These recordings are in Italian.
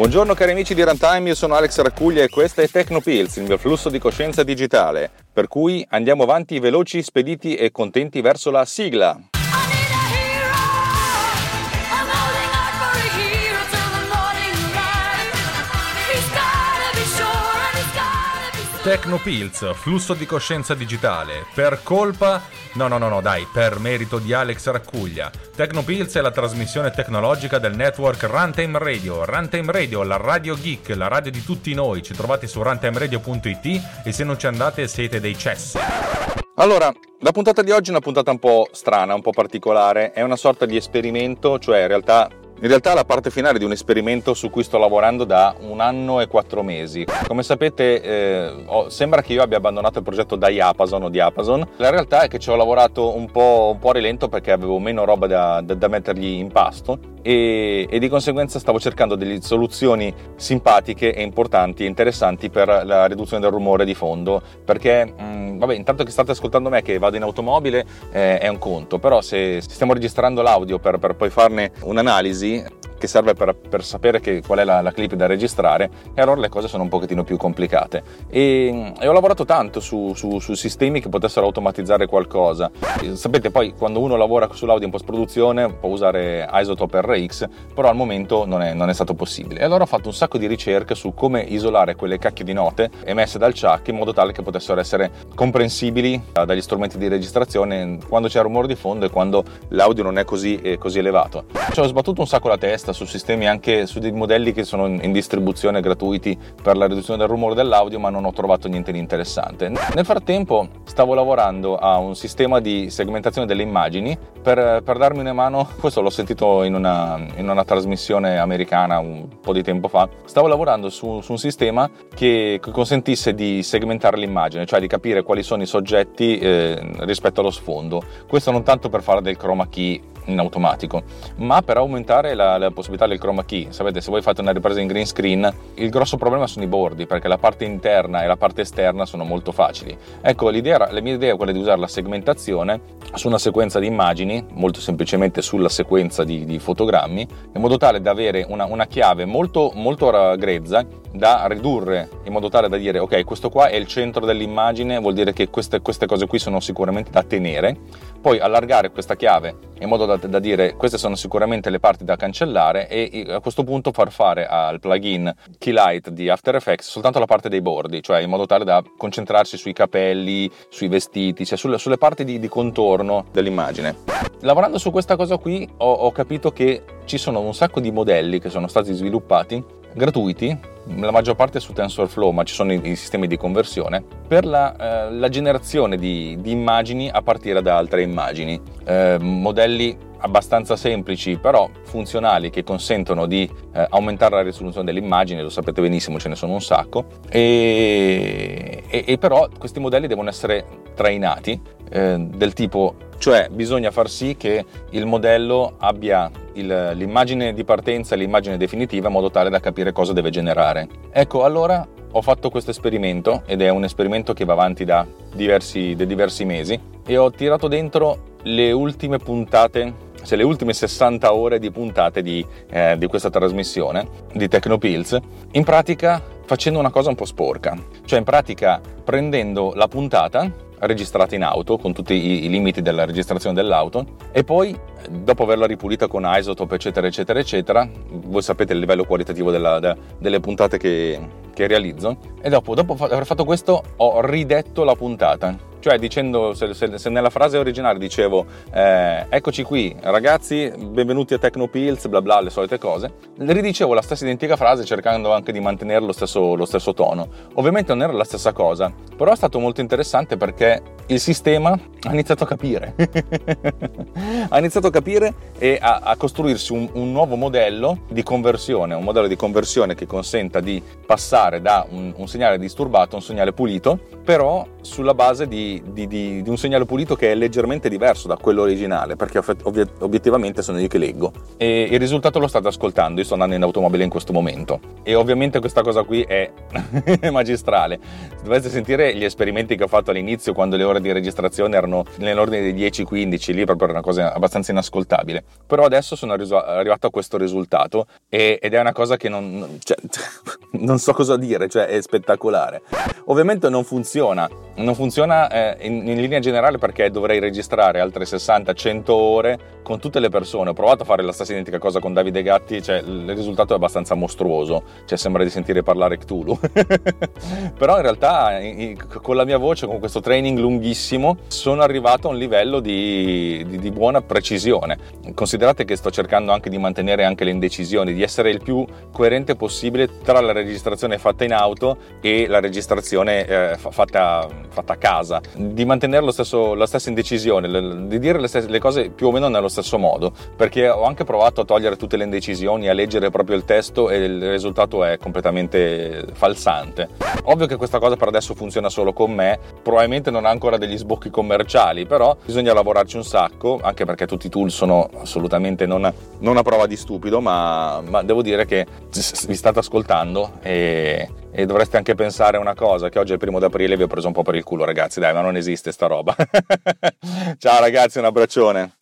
Buongiorno cari amici di Runtime, io sono Alex Raccuglia e questo è Tecnopills, il mio flusso di coscienza digitale, per cui andiamo avanti veloci, spediti e contenti verso la sigla. Tecnopills, flusso di coscienza digitale, per colpa... No, no, no, no, dai, per merito di Alex Raccuglia. Tecnopills è la trasmissione tecnologica del network Runtime Radio. Runtime Radio, la radio geek, la radio di tutti noi. Ci trovate su runtimeradio.it e se non ci andate siete dei cessi. Allora, la puntata di oggi è una puntata un po' strana, un po' particolare. È una sorta di esperimento, cioè in realtà in realtà la parte finale di un esperimento su cui sto lavorando da un anno e quattro mesi. Come sapete, eh, ho, sembra che io abbia abbandonato il progetto Diapason o Diapason. La realtà è che ci ho lavorato un po', un po rilento perché avevo meno roba da, da, da mettergli in pasto e, e, di conseguenza stavo cercando delle soluzioni simpatiche e importanti e interessanti per la riduzione del rumore di fondo. Perché, mh, mm, vabbè, intanto che state ascoltando me che vado in automobile eh, è un conto, però se stiamo registrando l'audio per, per poi farne un'analisi, che serve per, per sapere che, qual è la, la, clip da registrare e allora le cose sono un pochettino più complicate. E, e ho lavorato tanto su, su, su, sistemi che potessero automatizzare qualcosa. E, sapete poi quando uno lavora sull'audio in post produzione può usare Isotope RX però al momento non è, non è stato possibile. E allora ho fatto un sacco di ricerche su come isolare quelle cacchio di note emesse dal chuck in modo tale che potessero essere comprensibili dagli strumenti di registrazione quando c'è rumore di fondo e quando l'audio non è così, eh, così elevato. Ci ho sbattuto un sacco la testa testa su sistemi anche su dei modelli che sono in distribuzione gratuiti per la riduzione del rumore dell'audio, ma non ho trovato niente di interessante. Nel frattempo stavo lavorando a un sistema di segmentazione delle immagini per, per darmi una mano, questo l'ho sentito in una, in una, trasmissione americana un po' di tempo fa, stavo lavorando su, su un sistema che, che, consentisse di segmentare l'immagine, cioè di capire quali sono i soggetti eh, rispetto allo sfondo. Questo non tanto per fare del chroma key in automatico, ma per aumentare la, la possibilità del chroma key. Sapete, se voi fate una ripresa in green screen, il grosso problema sono i bordi, perché la parte interna e la parte esterna sono molto facili. Ecco, l'idea, la mia idea è quella di usare la segmentazione su una sequenza di immagini, molto semplicemente sulla sequenza di, di fotogrammi, in modo tale da avere una, una chiave molto, molto grezza da ridurre in modo tale da dire ok questo qua è il centro dell'immagine vuol dire che queste, queste cose qui sono sicuramente da tenere. Poi allargare questa chiave in modo da, da, dire queste sono sicuramente le parti da cancellare e a questo punto far fare al plugin Keylight di After Effects soltanto la parte dei bordi cioè in modo tale da concentrarsi sui capelli sui vestiti cioè sulle, sulle parti di, di, contorno dell'immagine. Lavorando su questa cosa qui ho, ho capito che ci sono un sacco di modelli che sono stati sviluppati gratuiti, la maggior parte su TensorFlow, ma ci sono i, i sistemi di conversione, per la, eh, la generazione di, di, immagini a partire da altre immagini. Eh, modelli abbastanza semplici però funzionali che consentono di eh, aumentare la risoluzione delle immagini, lo sapete benissimo ce ne sono un sacco, e, e, e però questi modelli devono essere trainati eh, del tipo cioè bisogna far sì che il modello abbia il, l'immagine di partenza e l'immagine definitiva in modo tale da capire cosa deve generare. Ecco, allora ho fatto questo esperimento ed è un esperimento che va avanti da diversi, da diversi mesi e ho tirato dentro le ultime puntate cioè le ultime 60 ore di puntate di, eh, di questa trasmissione di Tecnopills. In pratica facendo una cosa un po' sporca, cioè in pratica prendendo la puntata registrata in auto con tutti i, i limiti della registrazione dell'auto e poi dopo averla ripulita con isotope eccetera eccetera eccetera voi sapete il livello qualitativo della, de, delle puntate che, che realizzo e dopo, dopo aver fatto questo ho ridetto la puntata cioè dicendo, se, se, se nella frase originale dicevo eh, eccoci qui ragazzi, benvenuti a Tecnopills, bla bla, le solite cose, ridicevo la stessa identica frase cercando anche di mantenere lo stesso, lo stesso tono. Ovviamente non era la stessa cosa, però è stato molto interessante perché il sistema ha iniziato a capire. ha iniziato a capire e a, a costruirsi un, un, nuovo modello di conversione, un modello di conversione che consenta di passare da un, un segnale disturbato a un segnale pulito, però sulla base di di, di, di, un segnale pulito che è leggermente diverso da quello originale, perché ovvi- obiettivamente sono io che leggo. E il risultato lo state ascoltando, io sto andando in automobile in questo momento. E ovviamente questa cosa qui è magistrale. Dovete sentire gli esperimenti che ho fatto all'inizio, quando le ore di registrazione erano nell'ordine dei 10-15, lì proprio era una cosa abbastanza inascoltabile. Però adesso sono arrivato a questo risultato ed è una cosa che non, cioè, non so cosa dire, cioè è spettacolare. Ovviamente non funziona, non funziona eh, in, in, linea generale perché dovrei registrare altre 60-100 ore con tutte le persone. Ho provato a fare la stessa identica cosa con Davide Gatti, cioè il risultato è abbastanza mostruoso, cioè sembra di sentire parlare Cthulhu. Però in realtà con la mia voce, con questo training lunghissimo, sono arrivato a un livello di, di, di buona precisione. Considerate che sto cercando anche di mantenere anche le indecisioni, di essere il più coerente possibile tra la registrazione fatta in auto e la registrazione eh, fatta, fatta a casa di mantenere stesso, la stessa indecisione, di dire le, stesse, le, cose più o meno nello stesso modo, perché ho anche provato a togliere tutte le indecisioni, a leggere proprio il testo e il risultato è completamente falsante. Ovvio che questa cosa per adesso funziona solo con me, probabilmente non ha ancora degli sbocchi commerciali, però bisogna lavorarci un sacco, anche perché tutti i tool sono assolutamente non, non a prova di stupido, ma, ma devo dire che vi state ascoltando e e dovreste anche pensare una cosa, che oggi è il primo d'aprile vi ho preso un po' per il culo ragazzi, dai, ma non esiste sta roba. Ciao ragazzi, un abbraccione.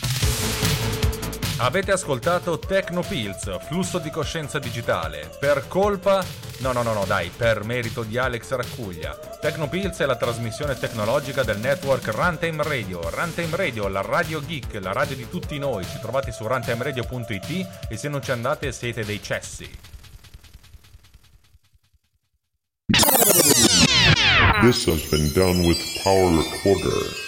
Avete ascoltato Tecnopills, flusso di coscienza digitale, per colpa... No, no, no, no, dai, per merito di Alex Raccuglia. Tecnopills è la trasmissione tecnologica del network Runtime Radio. Runtime Radio, la radio geek, la radio di tutti noi. Ci trovate su runtimeradio.it e se non ci andate siete dei cessi. This has been done with Power Recorder.